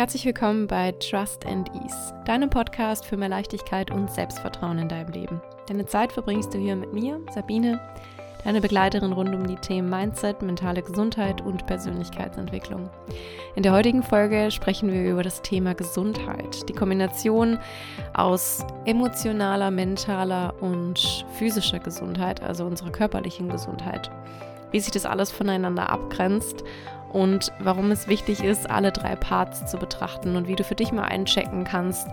Herzlich willkommen bei Trust and Ease, deinem Podcast für mehr Leichtigkeit und Selbstvertrauen in deinem Leben. Deine Zeit verbringst du hier mit mir, Sabine, deine Begleiterin rund um die Themen Mindset, mentale Gesundheit und Persönlichkeitsentwicklung. In der heutigen Folge sprechen wir über das Thema Gesundheit, die Kombination aus emotionaler, mentaler und physischer Gesundheit, also unserer körperlichen Gesundheit, wie sich das alles voneinander abgrenzt und warum es wichtig ist, alle drei Parts zu betrachten und wie du für dich mal einchecken kannst,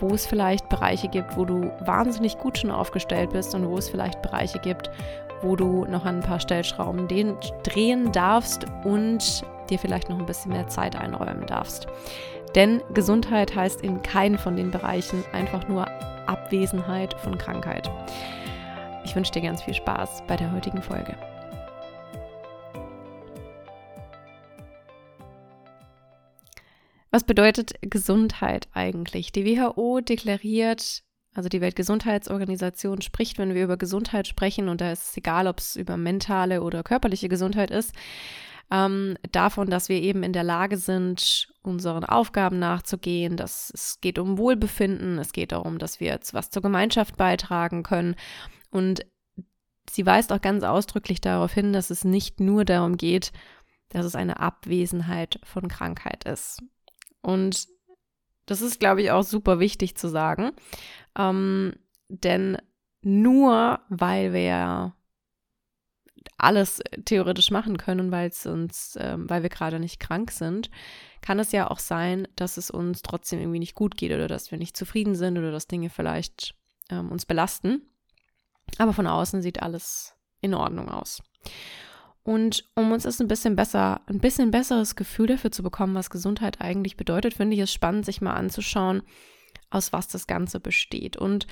wo es vielleicht Bereiche gibt, wo du wahnsinnig gut schon aufgestellt bist und wo es vielleicht Bereiche gibt, wo du noch an ein paar Stellschrauben drehen darfst und dir vielleicht noch ein bisschen mehr Zeit einräumen darfst. Denn Gesundheit heißt in keinem von den Bereichen einfach nur Abwesenheit von Krankheit. Ich wünsche dir ganz viel Spaß bei der heutigen Folge. Was bedeutet Gesundheit eigentlich? Die WHO deklariert, also die Weltgesundheitsorganisation spricht, wenn wir über Gesundheit sprechen, und da ist es egal, ob es über mentale oder körperliche Gesundheit ist, ähm, davon, dass wir eben in der Lage sind, unseren Aufgaben nachzugehen, dass es geht um Wohlbefinden, es geht darum, dass wir was zur Gemeinschaft beitragen können. Und sie weist auch ganz ausdrücklich darauf hin, dass es nicht nur darum geht, dass es eine Abwesenheit von Krankheit ist. Und das ist, glaube ich, auch super wichtig zu sagen. Ähm, denn nur weil wir alles theoretisch machen können, weil es uns, ähm, weil wir gerade nicht krank sind, kann es ja auch sein, dass es uns trotzdem irgendwie nicht gut geht oder dass wir nicht zufrieden sind oder dass Dinge vielleicht ähm, uns belasten. Aber von außen sieht alles in Ordnung aus. Und um uns das ein bisschen besser, ein bisschen besseres Gefühl dafür zu bekommen, was Gesundheit eigentlich bedeutet, finde ich es spannend, sich mal anzuschauen, aus was das Ganze besteht. Und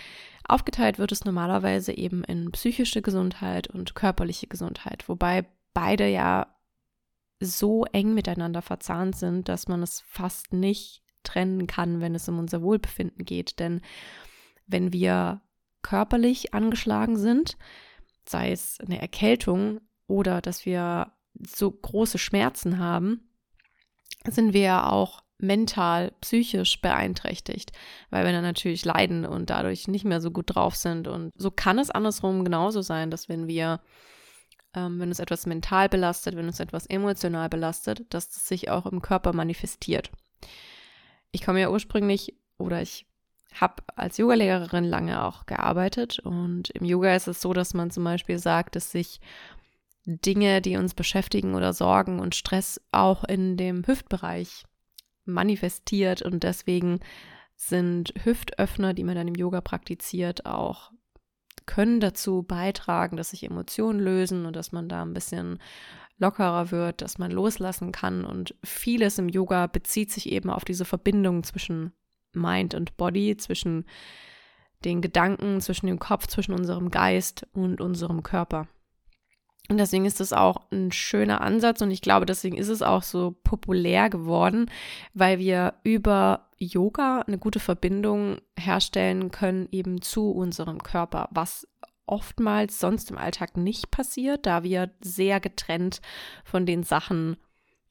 aufgeteilt wird es normalerweise eben in psychische Gesundheit und körperliche Gesundheit, wobei beide ja so eng miteinander verzahnt sind, dass man es fast nicht trennen kann, wenn es um unser Wohlbefinden geht. Denn wenn wir körperlich angeschlagen sind, sei es eine Erkältung, oder dass wir so große Schmerzen haben, sind wir ja auch mental, psychisch beeinträchtigt, weil wir dann natürlich leiden und dadurch nicht mehr so gut drauf sind. Und so kann es andersrum genauso sein, dass wenn wir, ähm, wenn uns etwas mental belastet, wenn uns etwas emotional belastet, dass das sich auch im Körper manifestiert. Ich komme ja ursprünglich oder ich habe als Yogalehrerin lange auch gearbeitet und im Yoga ist es so, dass man zum Beispiel sagt, dass sich Dinge, die uns beschäftigen oder Sorgen und Stress auch in dem Hüftbereich manifestiert und deswegen sind Hüftöffner, die man dann im Yoga praktiziert, auch können dazu beitragen, dass sich Emotionen lösen und dass man da ein bisschen lockerer wird, dass man loslassen kann und vieles im Yoga bezieht sich eben auf diese Verbindung zwischen Mind und Body, zwischen den Gedanken, zwischen dem Kopf, zwischen unserem Geist und unserem Körper. Und deswegen ist das auch ein schöner Ansatz und ich glaube, deswegen ist es auch so populär geworden, weil wir über Yoga eine gute Verbindung herstellen können eben zu unserem Körper, was oftmals sonst im Alltag nicht passiert, da wir sehr getrennt von den Sachen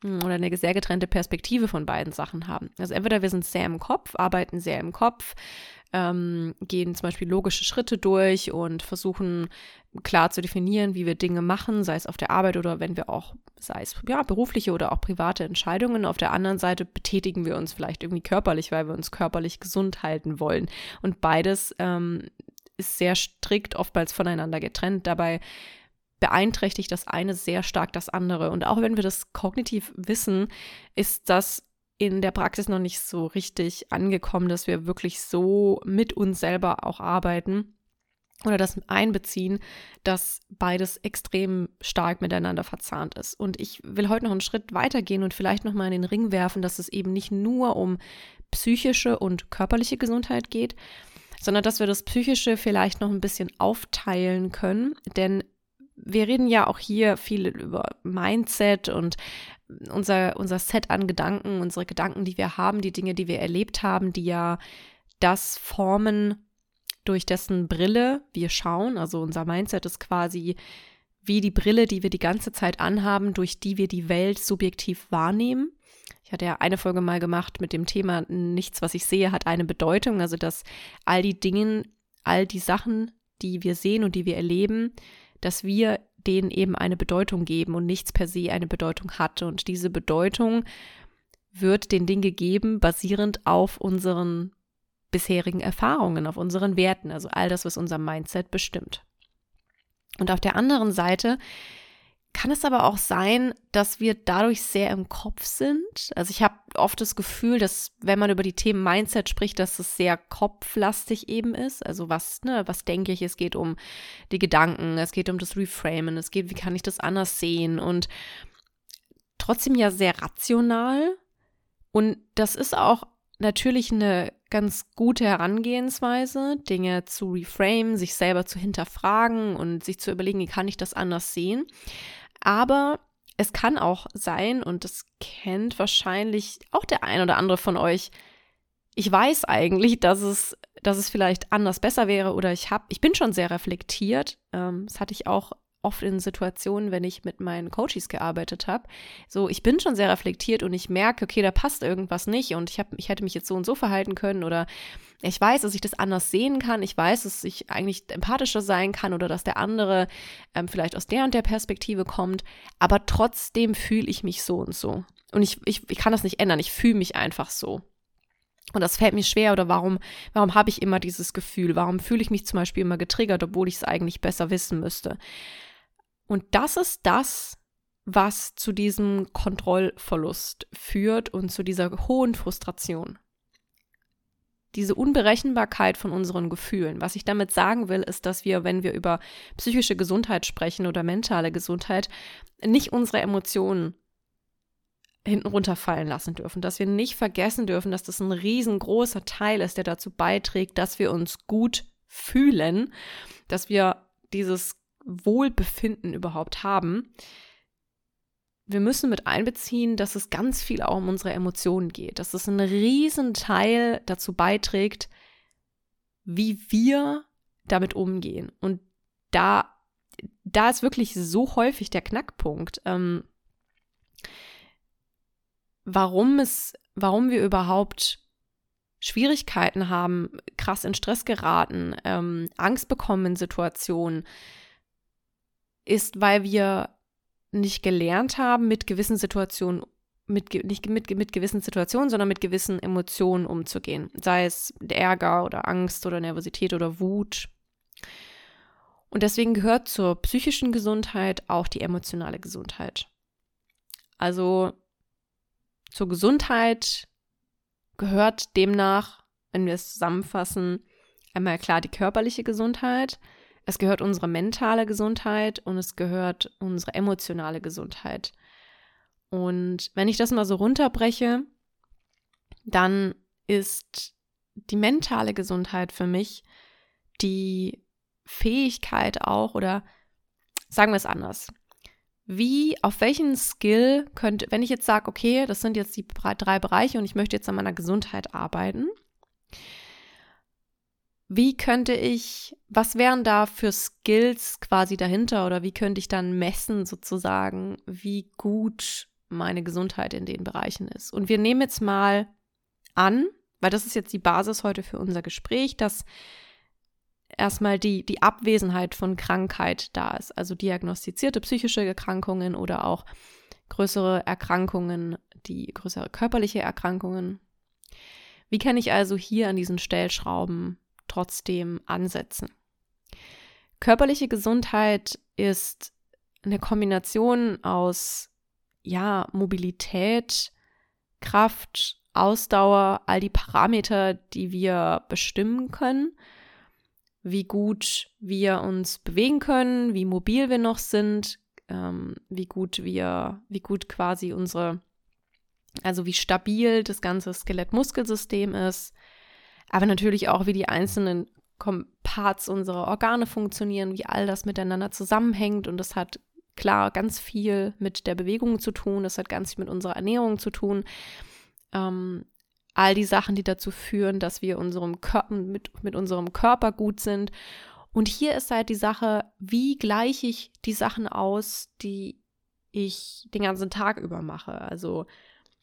oder eine sehr getrennte Perspektive von beiden Sachen haben. Also entweder wir sind sehr im Kopf, arbeiten sehr im Kopf, ähm, gehen zum Beispiel logische Schritte durch und versuchen klar zu definieren, wie wir Dinge machen, sei es auf der Arbeit oder wenn wir auch, sei es ja, berufliche oder auch private Entscheidungen. Auf der anderen Seite betätigen wir uns vielleicht irgendwie körperlich, weil wir uns körperlich gesund halten wollen. Und beides ähm, ist sehr strikt oftmals voneinander getrennt. Dabei beeinträchtigt das eine sehr stark das andere. Und auch wenn wir das kognitiv wissen, ist das in der Praxis noch nicht so richtig angekommen, dass wir wirklich so mit uns selber auch arbeiten oder das einbeziehen, dass beides extrem stark miteinander verzahnt ist. Und ich will heute noch einen Schritt weitergehen und vielleicht noch mal in den Ring werfen, dass es eben nicht nur um psychische und körperliche Gesundheit geht, sondern dass wir das psychische vielleicht noch ein bisschen aufteilen können, denn wir reden ja auch hier viel über Mindset und unser, unser Set an Gedanken, unsere Gedanken, die wir haben, die Dinge, die wir erlebt haben, die ja das formen, durch dessen Brille wir schauen. Also unser Mindset ist quasi wie die Brille, die wir die ganze Zeit anhaben, durch die wir die Welt subjektiv wahrnehmen. Ich hatte ja eine Folge mal gemacht mit dem Thema Nichts, was ich sehe, hat eine Bedeutung. Also, dass all die Dinge, all die Sachen, die wir sehen und die wir erleben, dass wir denen eben eine Bedeutung geben und nichts per se eine Bedeutung hat. Und diese Bedeutung wird den Dingen gegeben, basierend auf unseren bisherigen Erfahrungen, auf unseren Werten, also all das, was unser Mindset bestimmt. Und auf der anderen Seite kann es aber auch sein, dass wir dadurch sehr im Kopf sind. Also ich habe oft das Gefühl, dass wenn man über die Themen Mindset spricht, dass es sehr kopflastig eben ist. Also was, ne, was denke ich? Es geht um die Gedanken, es geht um das Reframen, es geht, wie kann ich das anders sehen und trotzdem ja sehr rational. Und das ist auch natürlich eine ganz gute Herangehensweise, Dinge zu reframe, sich selber zu hinterfragen und sich zu überlegen, wie kann ich das anders sehen. Aber es kann auch sein, und das kennt wahrscheinlich auch der ein oder andere von euch, ich weiß eigentlich, dass es, dass es vielleicht anders besser wäre oder ich habe, ich bin schon sehr reflektiert. Ähm, das hatte ich auch oft in Situationen, wenn ich mit meinen Coaches gearbeitet habe. So, ich bin schon sehr reflektiert und ich merke, okay, da passt irgendwas nicht und ich, hab, ich hätte mich jetzt so und so verhalten können oder ich weiß, dass ich das anders sehen kann. Ich weiß, dass ich eigentlich empathischer sein kann oder dass der andere ähm, vielleicht aus der und der Perspektive kommt. Aber trotzdem fühle ich mich so und so. Und ich, ich, ich kann das nicht ändern. Ich fühle mich einfach so. Und das fällt mir schwer oder warum, warum habe ich immer dieses Gefühl? Warum fühle ich mich zum Beispiel immer getriggert, obwohl ich es eigentlich besser wissen müsste? Und das ist das, was zu diesem Kontrollverlust führt und zu dieser hohen Frustration. Diese Unberechenbarkeit von unseren Gefühlen. Was ich damit sagen will, ist, dass wir, wenn wir über psychische Gesundheit sprechen oder mentale Gesundheit, nicht unsere Emotionen hinten runterfallen lassen dürfen, dass wir nicht vergessen dürfen, dass das ein riesengroßer Teil ist, der dazu beiträgt, dass wir uns gut fühlen, dass wir dieses Wohlbefinden überhaupt haben, wir müssen mit einbeziehen, dass es ganz viel auch um unsere Emotionen geht, dass es einen riesen Teil dazu beiträgt, wie wir damit umgehen. Und da, da ist wirklich so häufig der Knackpunkt, ähm, warum es, warum wir überhaupt Schwierigkeiten haben, krass in Stress geraten, ähm, Angst bekommen in Situationen, ist, weil wir nicht gelernt haben, mit gewissen Situationen, mit, nicht mit, mit gewissen Situationen, sondern mit gewissen Emotionen umzugehen. Sei es Ärger oder Angst oder Nervosität oder Wut. Und deswegen gehört zur psychischen Gesundheit auch die emotionale Gesundheit. Also zur Gesundheit gehört demnach, wenn wir es zusammenfassen, einmal klar die körperliche Gesundheit, es gehört unsere mentale Gesundheit und es gehört unsere emotionale Gesundheit. Und wenn ich das mal so runterbreche, dann ist die mentale Gesundheit für mich die Fähigkeit auch oder sagen wir es anders. Wie, auf welchen Skill könnte, wenn ich jetzt sage, okay, das sind jetzt die drei Bereiche und ich möchte jetzt an meiner Gesundheit arbeiten, wie könnte ich, was wären da für Skills quasi dahinter oder wie könnte ich dann messen sozusagen, wie gut meine Gesundheit in den Bereichen ist? Und wir nehmen jetzt mal an, weil das ist jetzt die Basis heute für unser Gespräch, dass erstmal die, die Abwesenheit von Krankheit da ist, also diagnostizierte psychische Erkrankungen oder auch größere Erkrankungen, die größere körperliche Erkrankungen. Wie kann ich also hier an diesen Stellschrauben trotzdem ansetzen. Körperliche Gesundheit ist eine Kombination aus ja, Mobilität, Kraft, Ausdauer, all die Parameter, die wir bestimmen können, wie gut wir uns bewegen können, wie mobil wir noch sind, ähm, wie gut wir, wie gut quasi unsere, also wie stabil das ganze Skelett-Muskelsystem ist, aber natürlich auch, wie die einzelnen Parts unserer Organe funktionieren, wie all das miteinander zusammenhängt. Und das hat klar ganz viel mit der Bewegung zu tun, das hat ganz viel mit unserer Ernährung zu tun. Ähm, all die Sachen, die dazu führen, dass wir unserem Körper, mit, mit unserem Körper gut sind. Und hier ist halt die Sache, wie gleiche ich die Sachen aus, die ich den ganzen Tag über mache. Also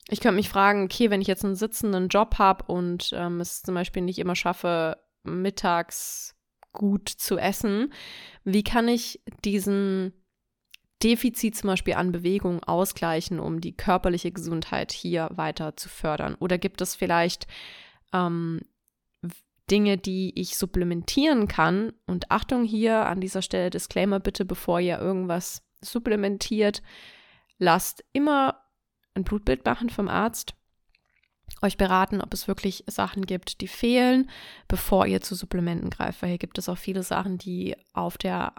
ich könnte mich fragen, okay, wenn ich jetzt einen sitzenden Job habe und ähm, es zum Beispiel nicht immer schaffe, mittags gut zu essen, wie kann ich diesen Defizit zum Beispiel an Bewegung ausgleichen, um die körperliche Gesundheit hier weiter zu fördern? Oder gibt es vielleicht ähm, Dinge, die ich supplementieren kann? Und Achtung hier an dieser Stelle Disclaimer bitte, bevor ihr irgendwas supplementiert, lasst immer ein Blutbild machen vom Arzt, euch beraten, ob es wirklich Sachen gibt, die fehlen, bevor ihr zu Supplementen greift. Weil hier gibt es auch viele Sachen, die auf der,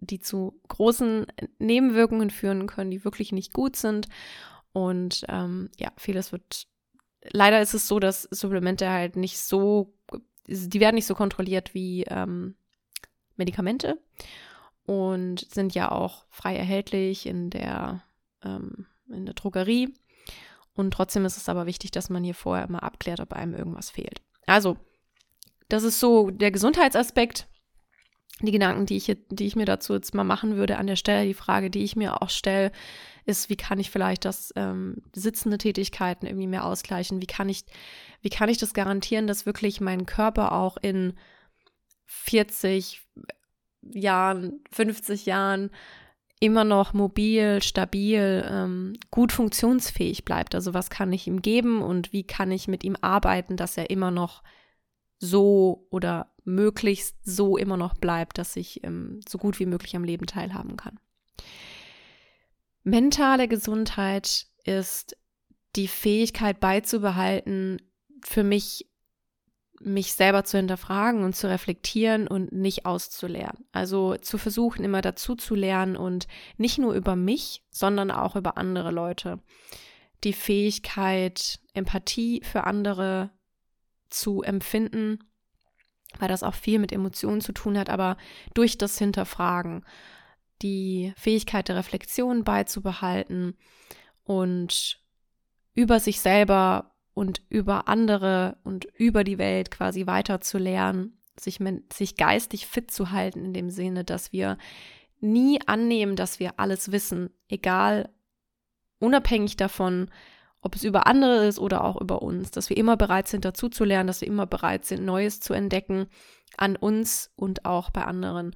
die zu großen Nebenwirkungen führen können, die wirklich nicht gut sind. Und ähm, ja, vieles wird. Leider ist es so, dass Supplemente halt nicht so, die werden nicht so kontrolliert wie ähm, Medikamente und sind ja auch frei erhältlich in der, ähm, in der Drogerie. Und trotzdem ist es aber wichtig, dass man hier vorher immer abklärt, ob einem irgendwas fehlt. Also, das ist so der Gesundheitsaspekt. Die Gedanken, die ich, die ich mir dazu jetzt mal machen würde an der Stelle, die Frage, die ich mir auch stelle, ist, wie kann ich vielleicht das ähm, sitzende Tätigkeiten irgendwie mehr ausgleichen? Wie kann ich, wie kann ich das garantieren, dass wirklich mein Körper auch in 40, Jahren, 50 Jahren immer noch mobil, stabil, ähm, gut funktionsfähig bleibt. Also was kann ich ihm geben und wie kann ich mit ihm arbeiten, dass er immer noch so oder möglichst so immer noch bleibt, dass ich ähm, so gut wie möglich am Leben teilhaben kann. Mentale Gesundheit ist die Fähigkeit beizubehalten, für mich mich selber zu hinterfragen und zu reflektieren und nicht auszulernen. Also zu versuchen, immer dazu zu lernen und nicht nur über mich, sondern auch über andere Leute. Die Fähigkeit, Empathie für andere zu empfinden, weil das auch viel mit Emotionen zu tun hat, aber durch das Hinterfragen die Fähigkeit der Reflexion beizubehalten und über sich selber und über andere und über die Welt quasi weiter zu lernen, sich, sich geistig fit zu halten in dem Sinne, dass wir nie annehmen, dass wir alles wissen, egal, unabhängig davon, ob es über andere ist oder auch über uns, dass wir immer bereit sind, dazu zu lernen, dass wir immer bereit sind, Neues zu entdecken an uns und auch bei anderen.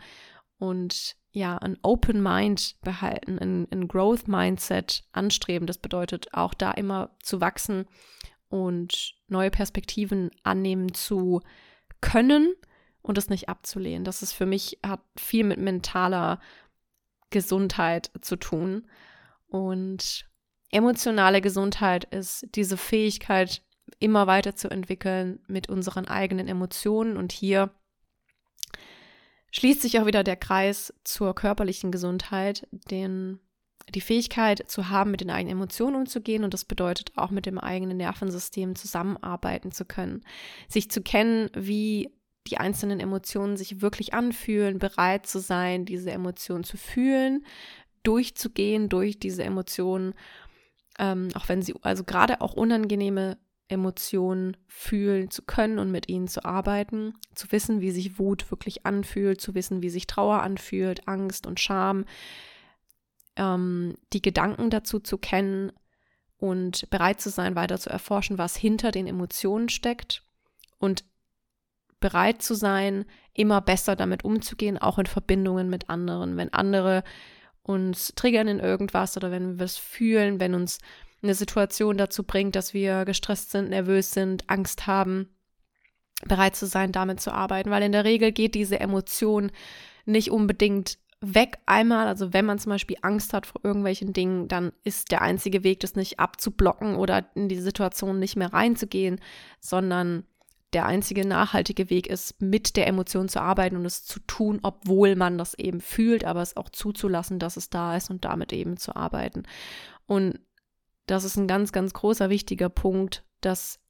Und ja, ein Open Mind behalten, ein, ein Growth Mindset anstreben. Das bedeutet auch da immer zu wachsen und neue Perspektiven annehmen zu können und es nicht abzulehnen. Das ist für mich, hat viel mit mentaler Gesundheit zu tun. Und emotionale Gesundheit ist diese Fähigkeit, immer weiter zu entwickeln mit unseren eigenen Emotionen. Und hier schließt sich auch wieder der Kreis zur körperlichen Gesundheit, den die Fähigkeit zu haben, mit den eigenen Emotionen umzugehen und das bedeutet auch mit dem eigenen Nervensystem zusammenarbeiten zu können, sich zu kennen, wie die einzelnen Emotionen sich wirklich anfühlen, bereit zu sein, diese Emotionen zu fühlen, durchzugehen durch diese Emotionen, ähm, auch wenn sie also gerade auch unangenehme Emotionen fühlen zu können und mit ihnen zu arbeiten, zu wissen, wie sich Wut wirklich anfühlt, zu wissen, wie sich Trauer anfühlt, Angst und Scham, ähm, die Gedanken dazu zu kennen und bereit zu sein, weiter zu erforschen, was hinter den Emotionen steckt und bereit zu sein, immer besser damit umzugehen, auch in Verbindungen mit anderen. Wenn andere uns triggern in irgendwas oder wenn wir es fühlen, wenn uns eine Situation dazu bringt, dass wir gestresst sind, nervös sind, Angst haben, bereit zu sein, damit zu arbeiten, weil in der Regel geht diese Emotion nicht unbedingt weg einmal. Also wenn man zum Beispiel Angst hat vor irgendwelchen Dingen, dann ist der einzige Weg, das nicht abzublocken oder in die Situation nicht mehr reinzugehen, sondern der einzige nachhaltige Weg ist, mit der Emotion zu arbeiten und es zu tun, obwohl man das eben fühlt, aber es auch zuzulassen, dass es da ist und damit eben zu arbeiten. Und das ist ein ganz, ganz großer, wichtiger Punkt, dass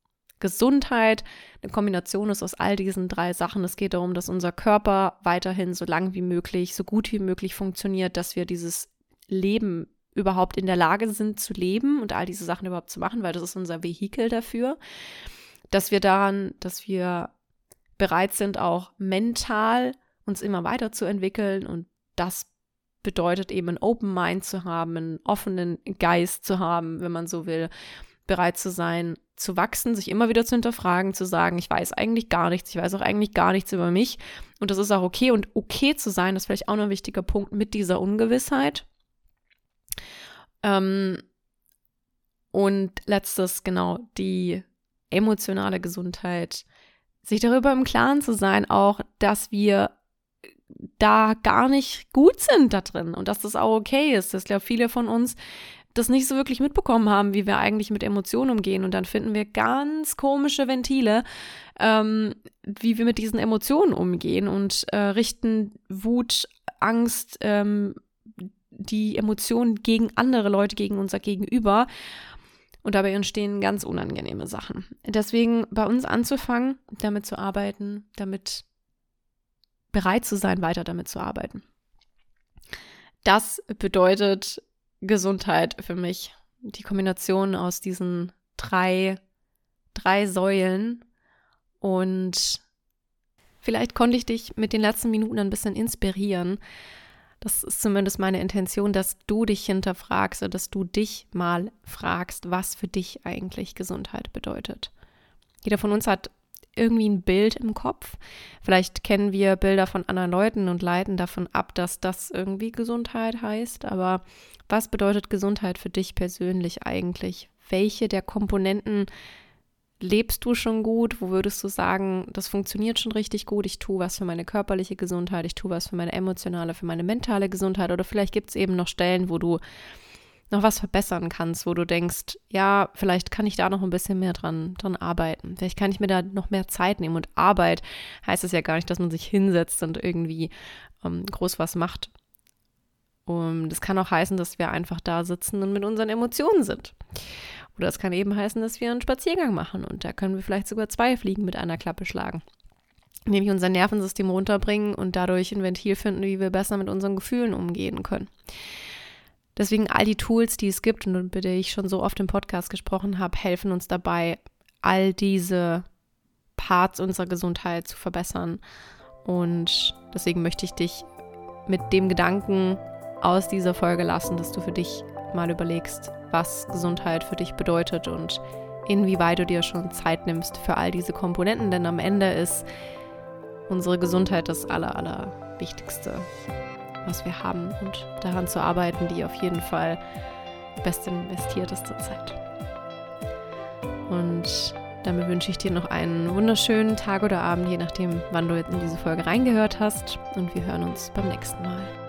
Gesundheit eine Kombination ist aus all diesen drei Sachen. Es geht darum, dass unser Körper weiterhin so lang wie möglich, so gut wie möglich funktioniert, dass wir dieses Leben überhaupt in der Lage sind zu leben und all diese Sachen überhaupt zu machen, weil das ist unser Vehikel dafür. Dass wir daran, dass wir bereit sind, auch mental uns immer weiterzuentwickeln und das bedeutet eben ein Open Mind zu haben, einen offenen Geist zu haben, wenn man so will, bereit zu sein, zu wachsen, sich immer wieder zu hinterfragen, zu sagen, ich weiß eigentlich gar nichts, ich weiß auch eigentlich gar nichts über mich und das ist auch okay und okay zu sein, das ist vielleicht auch noch ein wichtiger Punkt mit dieser Ungewissheit. Ähm, und letztes, genau, die emotionale Gesundheit, sich darüber im Klaren zu sein, auch, dass wir da gar nicht gut sind da drin und dass das auch okay ist. Das glaube viele von uns das nicht so wirklich mitbekommen haben, wie wir eigentlich mit Emotionen umgehen. Und dann finden wir ganz komische Ventile, ähm, wie wir mit diesen Emotionen umgehen und äh, richten Wut, Angst, ähm, die Emotionen gegen andere Leute, gegen unser Gegenüber. Und dabei entstehen ganz unangenehme Sachen. Deswegen bei uns anzufangen, damit zu arbeiten, damit bereit zu sein, weiter damit zu arbeiten. Das bedeutet Gesundheit für mich. Die Kombination aus diesen drei, drei Säulen. Und vielleicht konnte ich dich mit den letzten Minuten ein bisschen inspirieren. Das ist zumindest meine Intention, dass du dich hinterfragst oder dass du dich mal fragst, was für dich eigentlich Gesundheit bedeutet. Jeder von uns hat irgendwie ein Bild im Kopf. Vielleicht kennen wir Bilder von anderen Leuten und leiten davon ab, dass das irgendwie Gesundheit heißt. Aber was bedeutet Gesundheit für dich persönlich eigentlich? Welche der Komponenten lebst du schon gut? Wo würdest du sagen, das funktioniert schon richtig gut? Ich tue was für meine körperliche Gesundheit, ich tue was für meine emotionale, für meine mentale Gesundheit. Oder vielleicht gibt es eben noch Stellen, wo du noch was verbessern kannst, wo du denkst, ja, vielleicht kann ich da noch ein bisschen mehr dran, dran arbeiten. Vielleicht kann ich mir da noch mehr Zeit nehmen. Und Arbeit heißt es ja gar nicht, dass man sich hinsetzt und irgendwie ähm, groß was macht. Und das kann auch heißen, dass wir einfach da sitzen und mit unseren Emotionen sind. Oder es kann eben heißen, dass wir einen Spaziergang machen und da können wir vielleicht sogar zwei Fliegen mit einer Klappe schlagen. Nämlich unser Nervensystem runterbringen und dadurch ein Ventil finden, wie wir besser mit unseren Gefühlen umgehen können. Deswegen all die Tools, die es gibt und über die ich schon so oft im Podcast gesprochen habe, helfen uns dabei, all diese Parts unserer Gesundheit zu verbessern. Und deswegen möchte ich dich mit dem Gedanken aus dieser Folge lassen, dass du für dich mal überlegst, was Gesundheit für dich bedeutet und inwieweit du dir schon Zeit nimmst für all diese Komponenten, denn am Ende ist unsere Gesundheit das Aller, Allerwichtigste was wir haben und daran zu arbeiten, die auf jeden Fall best investierteste Zeit. Und damit wünsche ich dir noch einen wunderschönen Tag oder Abend, je nachdem, wann du jetzt in diese Folge reingehört hast. Und wir hören uns beim nächsten Mal.